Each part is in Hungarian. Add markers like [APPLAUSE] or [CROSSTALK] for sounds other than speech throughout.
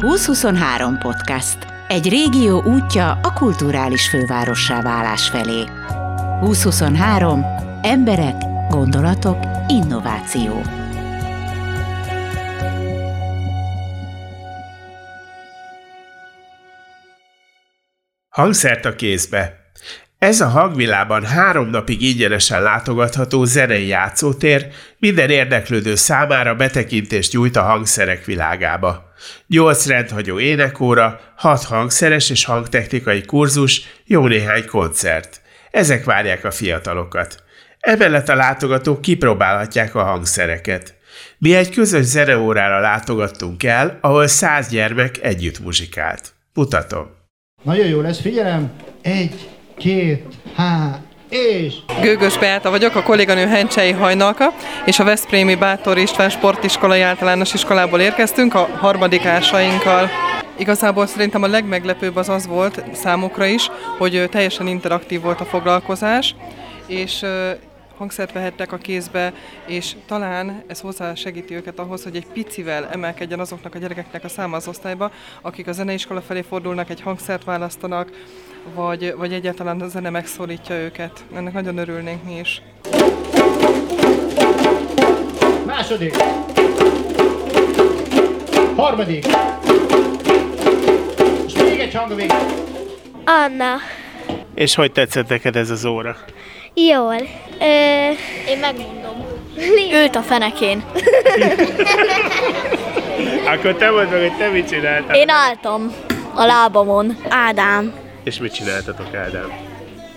2023 podcast. Egy régió útja a kulturális fővárossá válás felé. 2023. Emberek, gondolatok, innováció. Hangszert a kézbe. Ez a hangvilában három napig ingyenesen látogatható zenei játszótér minden érdeklődő számára betekintést nyújt a hangszerek világába. Nyolc rendhagyó énekóra, hat hangszeres és hangtechnikai kurzus, jó néhány koncert. Ezek várják a fiatalokat. Emellett a látogatók kipróbálhatják a hangszereket. Mi egy közös zeneórára látogattunk el, ahol száz gyermek együtt muzsikált. Mutatom. Nagyon jó lesz, figyelem! Egy, két, há, és... Gőgös Beáta vagyok, a kolléganő Hencsei Hajnalka, és a Veszprémi Bátor István Sportiskolai Általános Iskolából érkeztünk a harmadikásainkkal. Igazából szerintem a legmeglepőbb az az volt számukra is, hogy teljesen interaktív volt a foglalkozás, és hangszert vehettek a kézbe, és talán ez hozzá segíti őket ahhoz, hogy egy picivel emelkedjen azoknak a gyerekeknek a száma az osztályba, akik a zeneiskola felé fordulnak, egy hangszert választanak, vagy, vagy egyáltalán a zene megszólítja őket. Ennek nagyon örülnénk mi is. Második. Harmadik. És még egy hang a végén. Anna. És hogy tetszett neked ez az óra? Jól. Ö, én megmondom. Ült a fenekén. Akkor te mondd meg, hogy te mit csináltál. Én álltam a lábamon. Ádám. És mit csináltatok, Ádám?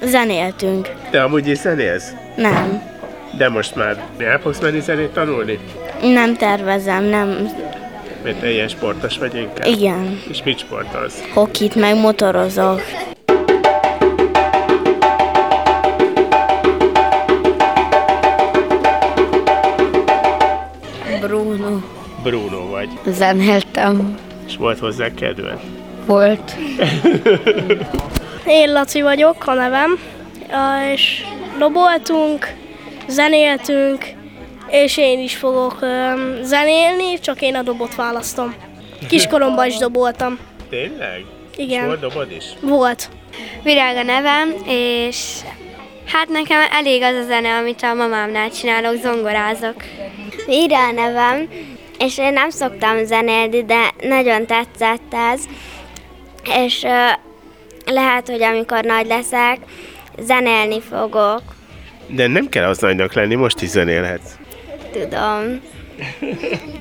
Zenéltünk. Te amúgy is zenélsz? Nem. De most már el fogsz menni zenét tanulni? Nem tervezem, nem. Mert te ilyen sportos vagy inkább? Igen. És mit sportolsz? Hokit meg motorozok. Bruno. Bruno vagy. Zenéltem. És volt hozzá kedved? Volt. Én Laci vagyok, a nevem, és doboltunk, zenéltünk, és én is fogok zenélni, csak én a dobot választom. Kiskoromban is doboltam. Tényleg? Igen. Volt dobod is? Volt. Virág a nevem, és hát nekem elég az a zene, amit a mamámnál csinálok, zongorázok. Ira a nevem, és én nem szoktam zenélni, de nagyon tetszett ez. És lehet, hogy amikor nagy leszek, zenélni fogok. De nem kell az nagynak lenni, most is zenélhetsz. Tudom.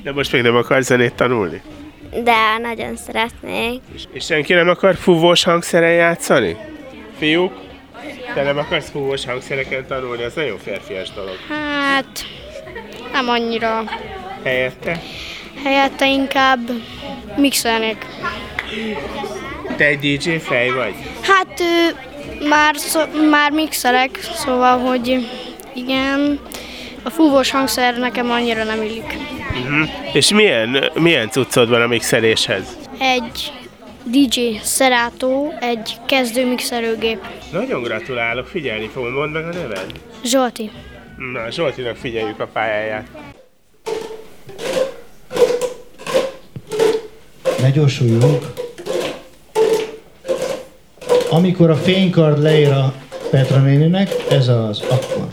De most még nem akarsz zenét tanulni? De nagyon szeretnék. És, és senki nem akar fúvós hangszeren játszani? Fiúk? Te nem akarsz fúvós hangszereken tanulni? Az nagyon férfias dolog. Hát nem annyira. Helyette? Helyette inkább mixelnék. Te egy DJ fej vagy? Hát ő, már, szó, már mixelek, szóval, hogy igen, a fúvós hangszer nekem annyira nem illik. Uh-huh. És milyen, milyen cuccod van a mixeléshez? Egy DJ Serato, egy kezdő mixerőgép. Nagyon gratulálok, figyelni fogom, mondd meg a neved. Zsolti. Na, Zsoltinak figyeljük a pályáját. Ne gyorsuljunk. Amikor a fénykard leér a Petra néninek, ez az, akkor.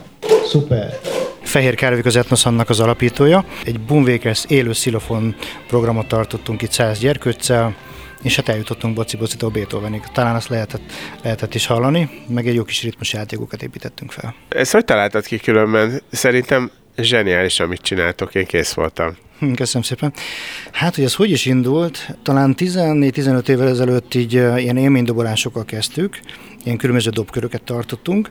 Szuper. Fehér Kárvik az Etnosz annak az alapítója. Egy Boomwakers élő szilofon programot tartottunk itt száz gyerkőccel, és hát eljutottunk Boci Bocitól Beethovenig. Talán azt lehetett, lehetett is hallani, meg egy jó kis ritmus játékokat építettünk fel. Ezt hogy találtad ki különben? Szerintem zseniális, amit csináltok, én kész voltam. Hm, Köszönöm szépen. Hát, hogy ez hogy is indult, talán 14-15 évvel ezelőtt így ilyen élménydobolásokkal kezdtük, ilyen különböző dobköröket tartottunk,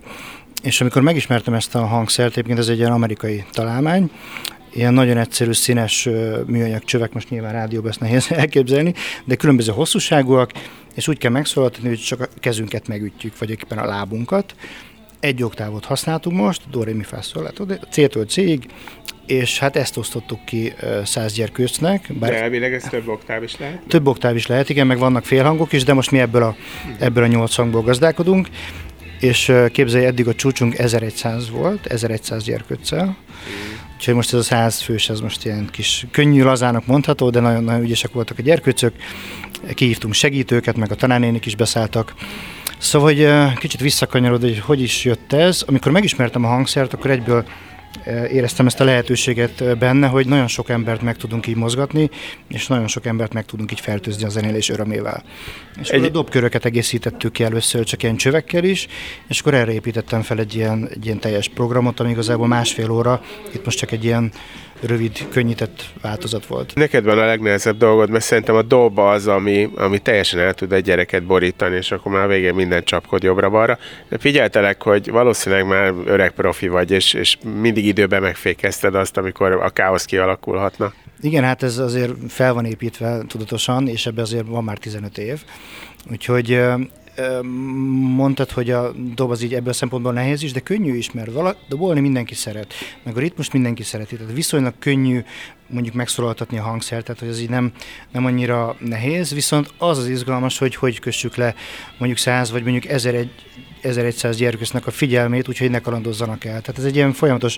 és amikor megismertem ezt a hangszert, egyébként ez egy ilyen amerikai találmány, ilyen nagyon egyszerű színes műanyag csövek, most nyilván rádióban ezt nehéz [LAUGHS] elképzelni, de különböző hosszúságúak, és úgy kell megszólaltatni, hogy csak a kezünket megütjük, vagy éppen a lábunkat. Egy oktávot használtunk most, do, re, mi, fa, sol, C-től C-ig, és hát ezt osztottuk ki száz gyerkőcnek. De elvileg ez több oktáv is lehet? Több oktáv is lehet, igen, meg vannak félhangok is, de most mi ebből a, ebből a nyolc hangból gazdálkodunk, és képzelj, eddig a csúcsunk 1100 volt, 1100 gyerkőccel, Úgyhogy most ez a száz fős, ez most ilyen kis könnyű lazának mondható, de nagyon-nagyon ügyesek voltak a gyerkőcök. Kihívtunk segítőket, meg a tanárnénik is beszálltak. Szóval, hogy kicsit visszakanyarod, hogy hogy is jött ez. Amikor megismertem a hangszert, akkor egyből éreztem ezt a lehetőséget benne, hogy nagyon sok embert meg tudunk így mozgatni, és nagyon sok embert meg tudunk így fertőzni a zenélés örömével. És egy... a dobköröket egészítettük ki először csak ilyen csövekkel is, és akkor erre építettem fel egy ilyen, egy ilyen teljes programot, ami igazából másfél óra, itt most csak egy ilyen rövid, könnyített változat volt. Neked van a legnehezebb dolgod, mert szerintem a doba az, ami, ami teljesen el tud egy gyereket borítani, és akkor már végén minden csapkod jobbra-balra. Figyeltelek, hogy valószínűleg már öreg profi vagy, és, és mindig időben megfékezted azt, amikor a káosz kialakulhatna. Igen, hát ez azért fel van építve tudatosan, és ebbe azért van már 15 év. Úgyhogy mondtad, hogy a dob az így ebből a szempontból nehéz is, de könnyű is, mert vala, dobolni mindenki szeret, meg a ritmus mindenki szereti, tehát viszonylag könnyű mondjuk megszólaltatni a hangszert, tehát hogy ez így nem, nem annyira nehéz, viszont az az izgalmas, hogy hogy kössük le mondjuk száz vagy mondjuk ezer egy 1100 gyerkősznek a figyelmét, úgyhogy ne kalandozzanak el. Tehát ez egy ilyen folyamatos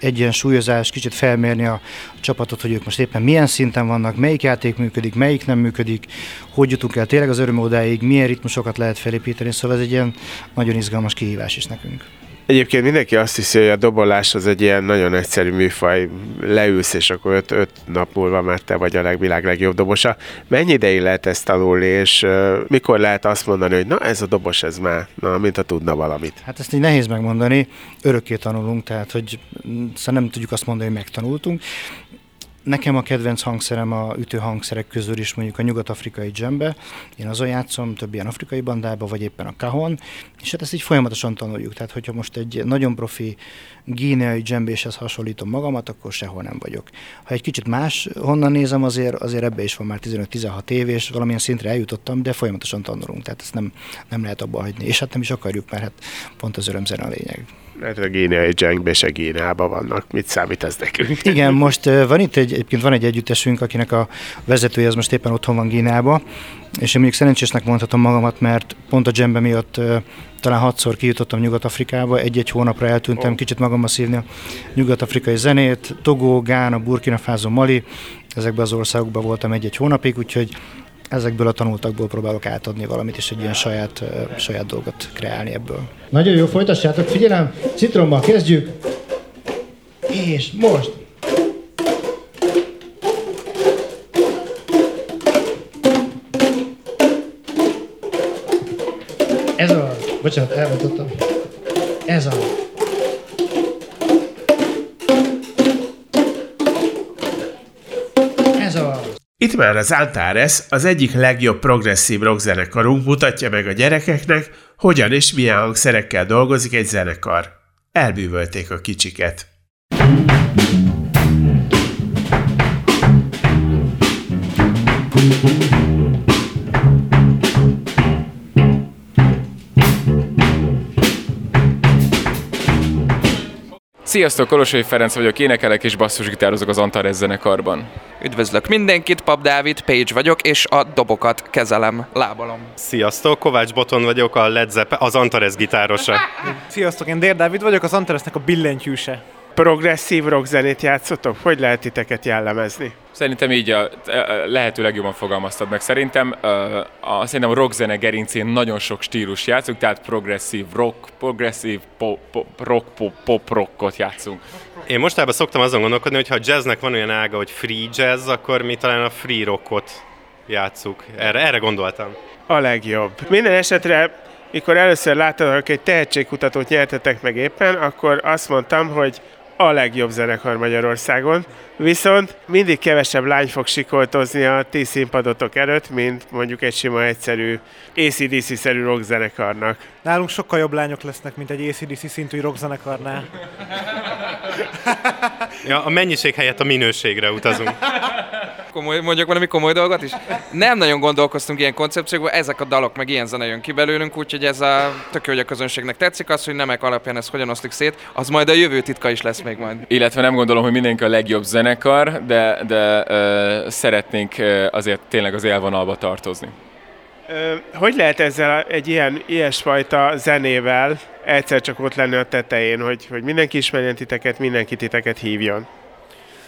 egyensúlyozás, kicsit felmérni a csapatot, hogy ők most éppen milyen szinten vannak, melyik játék működik, melyik nem működik, hogy jutunk el tényleg az öröm odáig, milyen ritmusokat lehet felépíteni, szóval ez egy ilyen nagyon izgalmas kihívás is nekünk. Egyébként mindenki azt hiszi, hogy a dobolás az egy ilyen nagyon egyszerű műfaj, leülsz, és akkor öt, öt nap múlva már te vagy a legvilág legjobb dobosa. Mennyi ideig lehet ezt tanulni, és uh, mikor lehet azt mondani, hogy na ez a dobos, ez már, na, mint a tudna valamit? Hát ezt így nehéz megmondani, örökké tanulunk, tehát hogy szóval nem tudjuk azt mondani, hogy megtanultunk. Nekem a kedvenc hangszerem a ütő hangszerek közül is mondjuk a nyugat-afrikai dzsembe. Én azon játszom, több ilyen afrikai bandába, vagy éppen a kahon, és hát ezt így folyamatosan tanuljuk. Tehát, hogyha most egy nagyon profi gíneai dzsembéshez hasonlítom magamat, akkor sehol nem vagyok. Ha egy kicsit más honnan nézem, azért, azért ebbe is van már 15-16 év, és valamilyen szintre eljutottam, de folyamatosan tanulunk, tehát ezt nem, nem lehet abba hagyni. És hát nem is akarjuk, mert hát pont az örömzene a lényeg. Lehet, a géniai dzsengbe se Gíneában vannak. Mit számít ez nekünk? Igen, most van itt egy, egyébként van egy együttesünk, akinek a vezetője az most éppen otthon van Gíneában, és én mondjuk szerencsésnek mondhatom magamat, mert pont a dzsembe miatt talán hatszor kijutottam Nyugat-Afrikába, egy-egy hónapra eltűntem, kicsit magammal szívni a nyugat-afrikai zenét, Togo, Gána, Burkina Faso, Mali, ezekben az országokban voltam egy-egy hónapig, úgyhogy ezekből a tanultakból próbálok átadni valamit, és egy ilyen saját, saját dolgot kreálni ebből. Nagyon jó, folytassátok, figyelem, citrommal kezdjük, és most Ez a... Bocsánat, elvetottam. Ez a... Ez a... Itt már az Antares, az egyik legjobb progresszív rockzenekarunk mutatja meg a gyerekeknek, hogyan és milyen hangszerekkel dolgozik egy zenekar. Elbűvölték a kicsiket. thank you Sziasztok, Kolosai Ferenc vagyok, énekelek és basszusgitározok az Antares zenekarban. Üdvözlök mindenkit, Pap Dávid, Page vagyok, és a dobokat kezelem, lábalom. Sziasztok, Kovács Boton vagyok, a Led Zepp, az Antares gitárosa. Sziasztok, én Dér Dávid vagyok, az Antaresnek a billentyűse. Progresszív rockzenét játszotok? Hogy lehet titeket jellemezni? Szerintem így a, a lehető legjobban fogalmaztad meg. Szerintem a, a, szerintem a rockzene gerincén nagyon sok stílus játszunk, tehát progresszív rock, progresszív pop, pop, rock, pop, pop rockot játszunk. Én mostában szoktam azon gondolkodni, hogy ha a jazznek van olyan ága, hogy free jazz, akkor mi talán a free rockot játszuk. Erre, erre gondoltam. A legjobb. Minden esetre mikor először láttad, hogy egy tehetségkutatót nyertetek meg éppen, akkor azt mondtam, hogy a legjobb zenekar Magyarországon, viszont mindig kevesebb lány fog sikoltozni a ti színpadotok előtt, mint mondjuk egy sima egyszerű ACDC-szerű rockzenekarnak. Nálunk sokkal jobb lányok lesznek, mint egy ACDC szintű rockzenekarnál. ja, a mennyiség helyett a minőségre utazunk. [LAUGHS] Komoly, mondjuk valami komoly dolgot is. Nem nagyon gondolkoztunk ilyen koncepciókban, ezek a dalok, meg ilyen zene jön ki belőlünk, úgyhogy ez a tök hogy a közönségnek tetszik, az, hogy nemek alapján ez hogyan oszlik szét, az majd a jövő titka is lesz még majd. Illetve nem gondolom, hogy mindenki a legjobb zenekar, de, de uh, szeretnénk azért tényleg az élvonalba tartozni. Hogy lehet ezzel egy ilyen, ilyesfajta zenével egyszer csak ott lenni a tetején, hogy, hogy mindenki ismerjen titeket, mindenki titeket hívjon?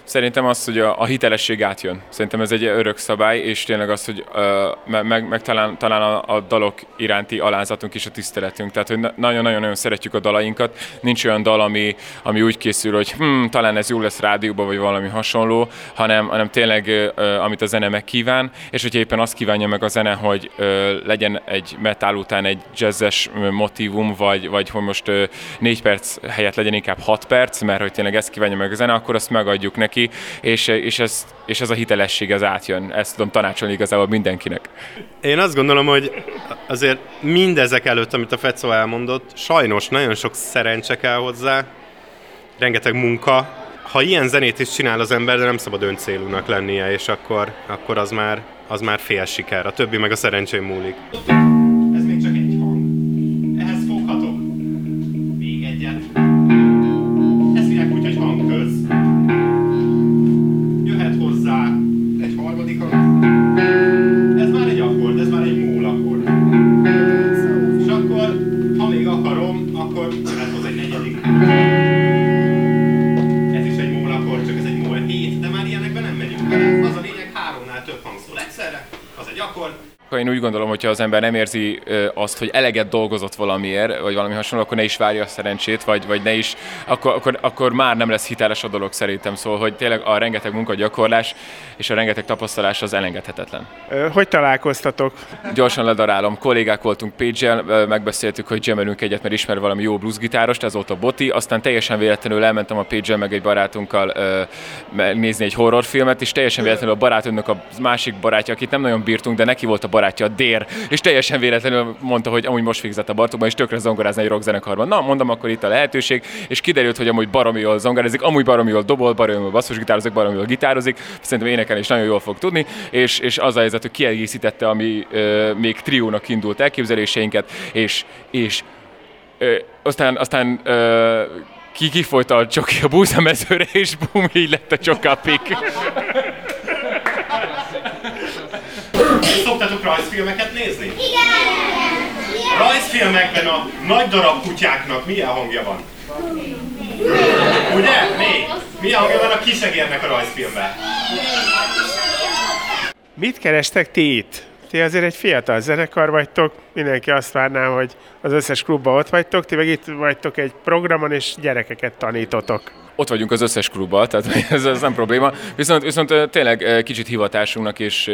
Szerintem az, hogy a, a hitelesség átjön. Szerintem ez egy örök szabály, és tényleg az, hogy ö, meg, meg, talán, talán a, a dalok iránti alázatunk és a tiszteletünk. Tehát, hogy nagyon-nagyon-nagyon szeretjük a dalainkat. Nincs olyan dal, ami, ami úgy készül, hogy hm, talán ez jó lesz rádióban, vagy valami hasonló, hanem, hanem tényleg, ö, amit a zene megkíván, és hogyha éppen azt kívánja meg a zene, hogy ö, legyen egy metal után egy jazzes motivum, vagy, vagy hogy most ö, négy perc helyett legyen inkább hat perc, mert hogy tényleg ezt kívánja meg a zene, akkor azt megadjuk neki, és, és, ez, és ez a hitelesség az átjön. Ezt tudom tanácsolni igazából mindenkinek. Én azt gondolom, hogy azért mindezek előtt, amit a Fecó elmondott, sajnos nagyon sok szerencse kell hozzá, rengeteg munka. Ha ilyen zenét is csinál az ember, de nem szabad öncélúnak lennie, és akkor, akkor az, már, az már fél siker. A többi meg a szerencsém múlik. Gondolom, hogy ha az ember nem érzi azt, hogy eleget dolgozott valamiért, vagy valami hasonló, akkor ne is várja a szerencsét, vagy, vagy ne is, akkor, akkor, akkor már nem lesz hiteles a dolog szerintem. Szóval, hogy tényleg a rengeteg munkagyakorlás és a rengeteg tapasztalás az elengedhetetlen. Hogy találkoztatok? Gyorsan ledarálom, kollégák voltunk Page-el, megbeszéltük, hogy jamelünk egyet, mert ismer valami jó bluesgitárost, ez volt a Boti, aztán teljesen véletlenül elmentem a Page-el meg egy barátunkkal megnézni egy horrorfilmet, és teljesen véletlenül a barátunknak a másik barátja, akit nem nagyon bírtunk, de neki volt a barátja, Dér, és teljesen véletlenül mondta, hogy amúgy most végzett a Bartókban, és tökre zongorázni egy rockzenekarban. Na, mondom, akkor itt a lehetőség, és kiderült, hogy amúgy baromi jól zongorázik, amúgy baromi jól dobol, baromi jól basszusgitározik, baromi jól gitározik, szerintem énekelni is nagyon jól fog tudni, és, és az a helyzet, hogy kiegészítette a mi ö, még triónak indult elképzeléseinket, és, és ö, aztán, aztán ö, ki kifolyta a csoki a búzamezőre, és bum, így lett a csokapik. Szoktatok rajzfilmeket nézni? Igen! Rajzfilmekben a nagy darab kutyáknak milyen hangja van? Ugye? Még? Milyen hangja van a kisegérnek a rajzfilmben? Mit kerestek ti itt? Ti azért egy fiatal zenekar vagytok, mindenki azt várná, hogy az összes klubban ott vagytok, ti meg itt vagytok egy programon, és gyerekeket tanítotok. Ott vagyunk az összes klubban, tehát [LAUGHS] ez, ez nem probléma. Viszont, viszont tényleg kicsit hivatásunknak és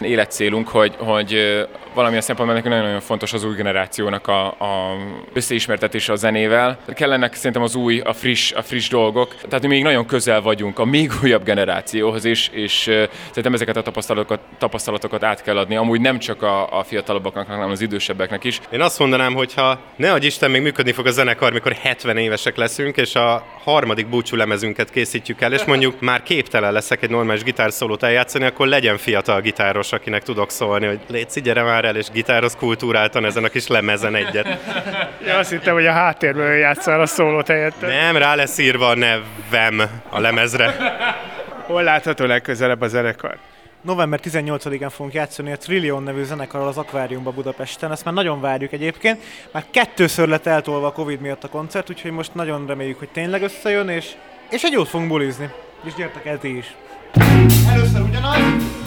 életcélunk, hogy, hogy valamilyen szempontból nekünk nagyon-nagyon fontos az új generációnak a, a összeismertetése a zenével. Kellenek szerintem az új, a friss, a friss dolgok. Tehát mi még nagyon közel vagyunk a még újabb generációhoz is, és szerintem ezeket a tapasztalatokat, tapasztalatokat át kell adni. Amúgy nem csak a, a fiatalabbaknak, hanem az idősebbeknek is. Én azt mondanám, hogy ha ne adj Isten, még működni fog a zenekar, mikor 70 évesek leszünk, és a harmadik búcsú lemezünket készítjük el, és mondjuk már képtelen leszek egy normális gitárszólót eljátszani, akkor legyen fiatal gitáros, akinek tudok szólni, hogy légy gyere már el, és gitároz kultúráltan ezen a kis lemezen egyet. Ja, azt hittem, hogy a háttérben játszál a szólót helyette. Nem, rá lesz írva a nevem a lemezre. Hol látható legközelebb a zenekar? November 18-án fogunk játszani a Trillion nevű zenekarral az Akváriumba Budapesten. Ezt már nagyon várjuk egyébként. Már kettőször lett eltolva a Covid miatt a koncert, úgyhogy most nagyon reméljük, hogy tényleg összejön, és, és egy jót fogunk bulizni. És gyertek el ti is. Először ugyanaz.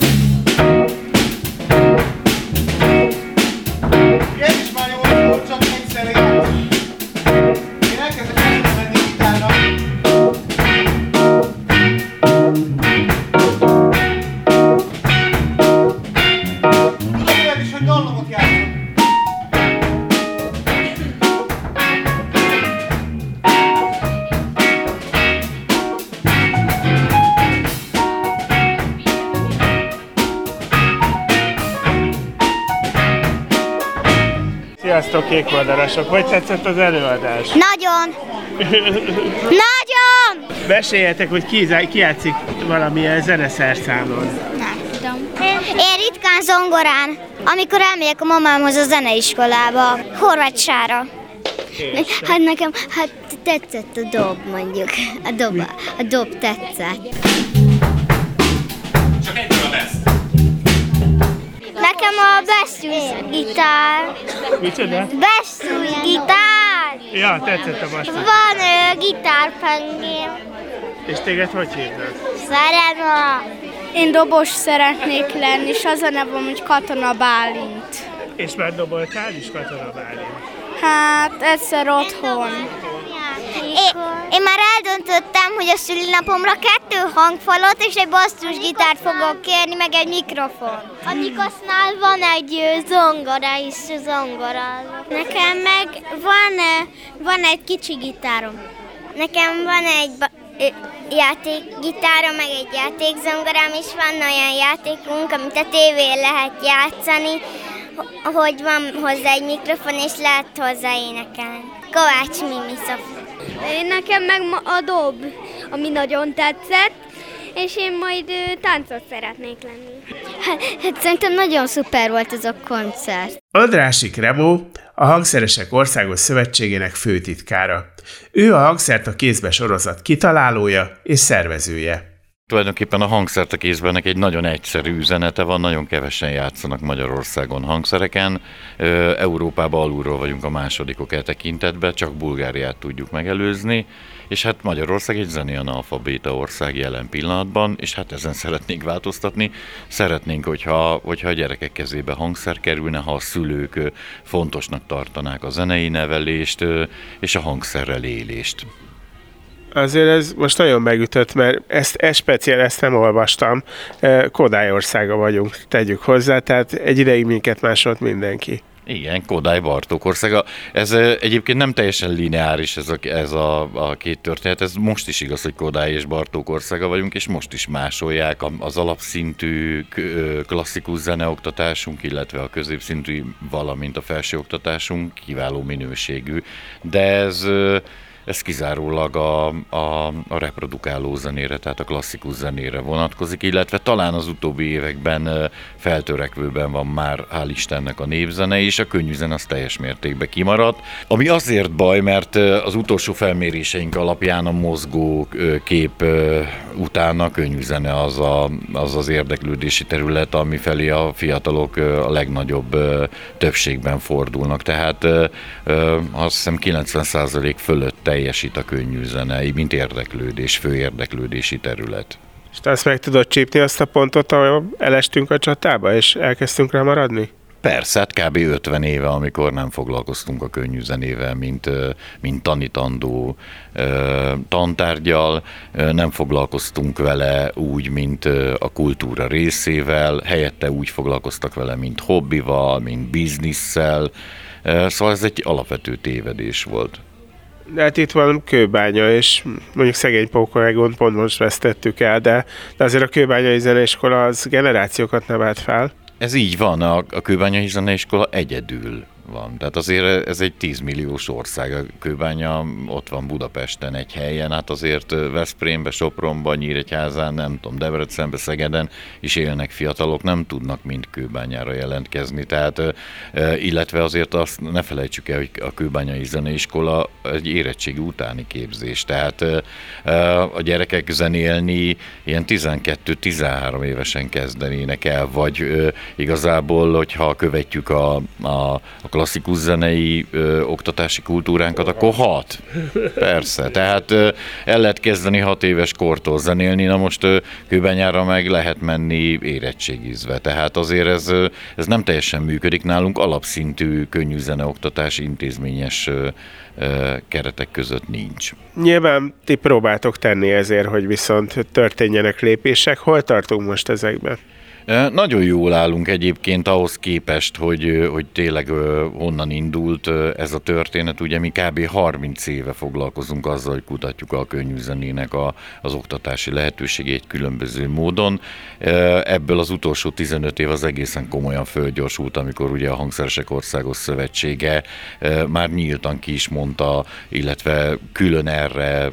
Kékoldarasok! Hogy tetszett az előadás? Nagyon! Nagyon! Meséljetek, hogy ki, ki játszik valamilyen zeneszerszámon. Nem tudom. Én ritkán zongorán, amikor elmegyek a mamámhoz a zeneiskolába, Horváth Hát nekem, hát tetszett a dob mondjuk. A dob, a dob tetszett. Nekem a basszus gitár. Micsoda? Basszus gitár! Ja, tetszett a basszus. Van ö, gitárpengém. És téged hogy hívnak? Szerena! Én dobos szeretnék lenni, és az a nevem, hogy Katona Bálint. És már doboltál is Katona Bálint? Hát egyszer otthon. Én, én már eldöntöttem, hogy a szülinapomra kettő hangfalot és egy basszusgitárt fogok kérni, meg egy mikrofon. A Nikosznál van egy zongora is, zongorázok. Nekem meg van, van egy kicsi gitárom. Nekem van egy játékgitárom, meg egy játékzongorám, és van olyan játékunk, amit a tévén lehet játszani, ho- hogy van hozzá egy mikrofon, és lehet hozzá énekelni. Kovács Mimi Szofi. Én nekem meg ma a dob, ami nagyon tetszett, és én majd táncot szeretnék lenni. Hát, hát szerintem nagyon szuper volt ez a koncert. Andrásik Remó, a Hangszeresek Országos Szövetségének főtitkára. Ő a hangszert a kézbe sorozat kitalálója és szervezője. Tulajdonképpen a hangszert a kézbennek egy nagyon egyszerű üzenete van, nagyon kevesen játszanak Magyarországon hangszereken. Európában alulról vagyunk a másodikok e tekintetben, csak Bulgáriát tudjuk megelőzni, és hát Magyarország egy zenéanalfabéta ország jelen pillanatban, és hát ezen [LAUGHS] szeretnénk változtatni. Szeretnénk, hogyha, hogyha a gyerekek kezébe hangszer kerülne, ha a szülők fontosnak tartanák a zenei nevelést és a hangszerrel élést. Azért ez most nagyon megütött, mert ezt, ezt speciál ezt nem olvastam. Kodály országa vagyunk, tegyük hozzá, tehát egy ideig minket másolt mindenki. Igen, Kodály Bartók országa. Ez egyébként nem teljesen lineáris ez a, ez a, a két történet. Ez most is igaz, hogy Kodály és Bartók országa vagyunk, és most is másolják az alapszintű klasszikus zeneoktatásunk, illetve a középszintű, valamint a felsőoktatásunk kiváló minőségű. De ez ez kizárólag a, a, a reprodukáló zenére, tehát a klasszikus zenére vonatkozik, illetve talán az utóbbi években feltörekvőben van már, hál' Istennek a népzene, és a könnyűzene az teljes mértékben kimaradt. Ami azért baj, mert az utolsó felméréseink alapján a mozgó kép után a könnyűzene az, a, az az érdeklődési terület, ami felé a fiatalok a legnagyobb többségben fordulnak. Tehát azt hiszem 90% fölött teljesít a könnyűzene, így mint érdeklődés, fő érdeklődési terület. És te azt meg tudod csípni azt a pontot, ahol elestünk a csatába, és elkezdtünk rá maradni? Persze, hát kb. 50 éve, amikor nem foglalkoztunk a könnyű zenével, mint, mint tanítandó tantárgyal, nem foglalkoztunk vele úgy, mint a kultúra részével, helyette úgy foglalkoztak vele, mint hobbival, mint bizniszsel, szóval ez egy alapvető tévedés volt. De hát itt van kőbánya, és mondjuk szegény Pókoregon pont most vesztettük el, de, de azért a kőbányai zeneiskola az generációkat nevelt fel. Ez így van, a, a Kőbányai Zeneiskola egyedül van. Tehát azért ez egy 10 milliós ország. A Kőbánya ott van Budapesten egy helyen, hát azért Veszprémbe, Sopronba, Nyíregyházán, nem tudom, Debrecenbe, Szegeden is élnek fiatalok, nem tudnak mind Kőbányára jelentkezni. Tehát, illetve azért azt ne felejtsük el, hogy a Kőbányai Zeneiskola egy érettségi utáni képzés. Tehát a gyerekek zenélni ilyen 12-13 évesen kezdenének el, vagy igazából, hogyha követjük a, a, a klasszikus zenei ö, oktatási kultúránkat, akkor hat. Persze, tehát ö, el lehet kezdeni hat éves kortól zenélni, na most ö, kőbányára meg lehet menni érettségizve. Tehát azért ez, ö, ez nem teljesen működik nálunk, alapszintű könnyű zeneoktatási intézményes ö, keretek között nincs. Nyilván ti próbáltok tenni ezért, hogy viszont történjenek lépések. Hol tartunk most ezekben? Nagyon jól állunk egyébként ahhoz képest, hogy, hogy tényleg honnan indult ez a történet. Ugye mi kb. 30 éve foglalkozunk azzal, hogy kutatjuk a könnyűzenének a, az oktatási lehetőségét különböző módon. Ebből az utolsó 15 év az egészen komolyan fölgyorsult, amikor ugye a Hangszeresek Országos Szövetsége már nyíltan ki is mondta, illetve külön erre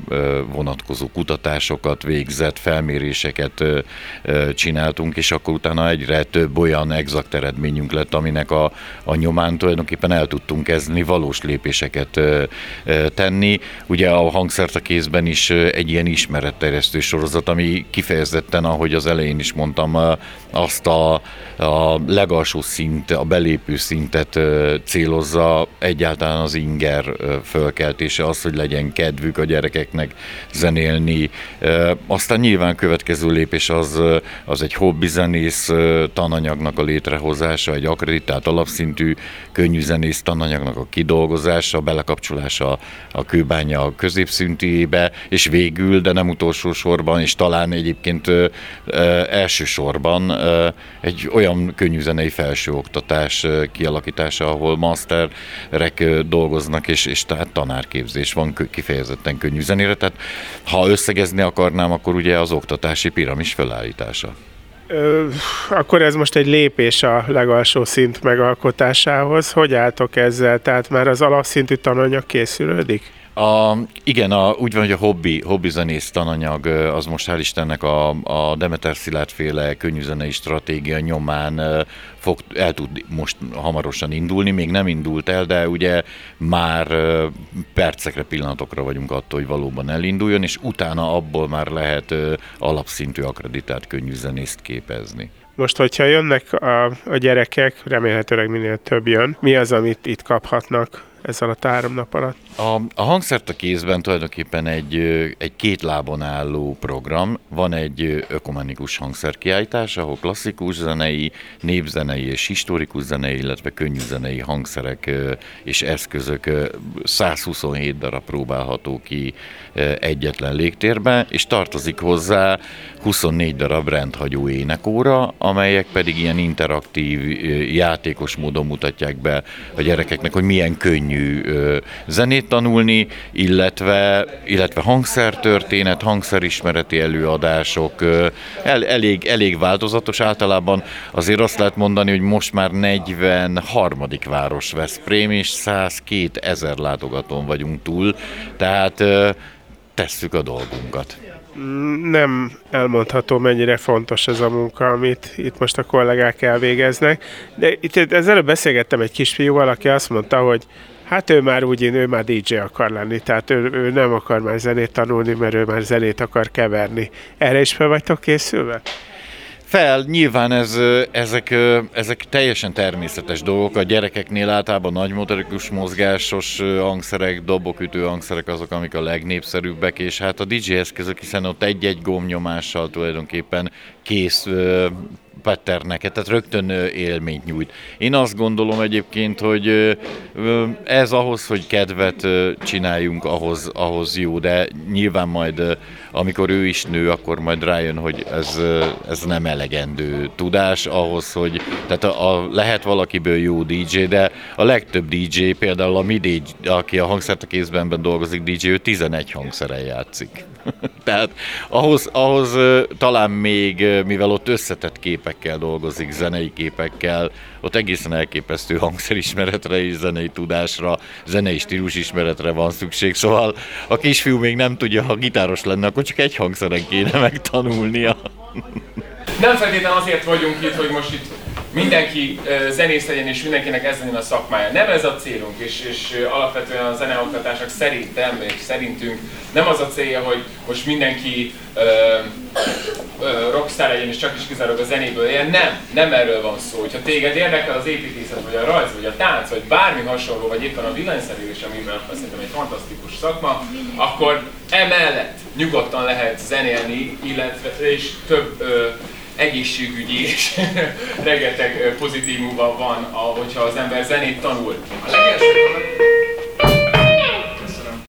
vonatkozó kutatásokat végzett, felméréseket csináltunk, és akkor utána egyre több olyan exakt eredményünk lett, aminek a, a nyomán tulajdonképpen el tudtunk kezdeni valós lépéseket tenni. Ugye a hangszert a kézben is egy ilyen ismeretterjesztő sorozat, ami kifejezetten, ahogy az elején is mondtam, azt a, a legalsó szint, a belépő szintet célozza, egyáltalán az inger fölkeltése, az, hogy legyen kedvük a gyerekeknek zenélni. Aztán nyilván következő lépés az, az egy hobbi zenész tananyagnak a létrehozása, egy akreditált alapszintű könnyű zenész tananyagnak a kidolgozása, a belekapcsolása a kőbánya középszintűjébe, és végül, de nem utolsó sorban, és talán egyébként elsősorban egy olyan könnyűzenei felsőoktatás kialakítása, ahol masterek dolgoznak, és, és tehát tanárképzés van kifejezetten könnyűzenére. Tehát ha összegezni akarnám, akkor ugye az oktatási piramis felállítása. Ö, akkor ez most egy lépés a legalsó szint megalkotásához. Hogy álltok ezzel? Tehát már az alapszintű tananyag készülődik? A, igen, a, úgy van, hogy a hobbi, hobbi zenész tananyag az most hál' Istennek a, a Demeter Szilárd féle könnyűzenei stratégia nyomán fog, el tud most hamarosan indulni, még nem indult el, de ugye már percekre, pillanatokra vagyunk attól, hogy valóban elinduljon, és utána abból már lehet alapszintű akreditált könnyűzenészt képezni. Most, hogyha jönnek a, a gyerekek, remélhetőleg minél több jön, mi az, amit itt kaphatnak ez alatt a három nap alatt? A, a hangszert a kézben tulajdonképpen egy, egy két lábon álló program. Van egy ökumenikus hangszerkiállítás, ahol klasszikus zenei, népzenei és historikus zenei, illetve könnyű zenei hangszerek és eszközök 127 darab próbálható ki egyetlen légtérben, és tartozik hozzá 24 darab rendhagyó énekóra, amelyek pedig ilyen interaktív, játékos módon mutatják be a gyerekeknek, hogy milyen könnyű zenét tanulni, illetve, illetve hangszertörténet, hangszerismereti előadások, el, elég, elég változatos általában. Azért azt lehet mondani, hogy most már 43. város Veszprém, és 102 ezer látogatón vagyunk túl, tehát tesszük a dolgunkat nem elmondható, mennyire fontos ez a munka, amit itt most a kollégák elvégeznek. De itt ezzel beszélgettem egy kisfiúval, aki azt mondta, hogy hát ő már úgy, ő már DJ akar lenni, tehát ő, ő nem akar már zenét tanulni, mert ő már zenét akar keverni. Erre is fel vagytok készülve? fel, nyilván ez, ezek, ezek teljesen természetes dolgok. A gyerekeknél általában nagy motorikus mozgásos hangszerek, dobokütő hangszerek azok, amik a legnépszerűbbek, és hát a DJ eszközök, hiszen ott egy-egy gombnyomással tulajdonképpen kész patternek, tehát rögtön élményt nyújt. Én azt gondolom egyébként, hogy ez ahhoz, hogy kedvet csináljunk, ahhoz, ahhoz jó, de nyilván majd, amikor ő is nő, akkor majd rájön, hogy ez, ez nem elegendő tudás ahhoz, hogy tehát a, a, lehet valakiből jó DJ, de a legtöbb DJ, például a mi DJ, aki a hangszert a kézben dolgozik DJ, ő 11 hangszeren játszik. [LAUGHS] Tehát ahhoz, ahhoz talán még, mivel ott összetett képekkel dolgozik, zenei képekkel, ott egészen elképesztő hangszerismeretre és zenei tudásra, zenei stílusismeretre van szükség. Szóval a kisfiú még nem tudja, ha gitáros lenne, akkor csak egy hangszeren kéne megtanulnia. Nem feltétlenül azért vagyunk itt, hogy most itt mindenki zenész legyen és mindenkinek ez legyen a szakmája. Nem ez a célunk, és, és alapvetően a zeneoktatásnak szerintem és szerintünk nem az a célja, hogy most mindenki ö, ö, rockstar legyen és csak is kizárólag a zenéből éljen. Nem, nem erről van szó. Hogyha téged érdekel az építészet, vagy a rajz, vagy a tánc, vagy bármi hasonló, vagy éppen a villanyszerelés, amiben szerintem egy fantasztikus szakma, akkor emellett nyugodtan lehet zenélni, illetve és több ö, egészségügyi és [LAUGHS] rengeteg pozitívumban van, hogyha az ember zenét tanul. A legelső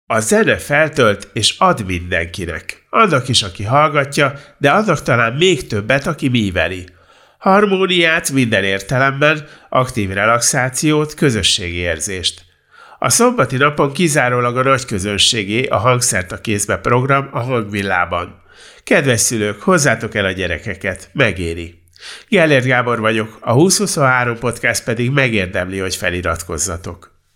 a zene feltölt és ad mindenkinek. Annak is, aki hallgatja, de annak talán még többet, aki míveli. Harmóniát minden értelemben, aktív relaxációt, közösségi érzést. A szombati napon kizárólag a nagy közönségé a hangszert a kézbe program a hangvillában. Kedves szülők, hozzátok el a gyerekeket, megéri. Gellért Gábor vagyok, a 2023 podcast pedig megérdemli, hogy feliratkozzatok.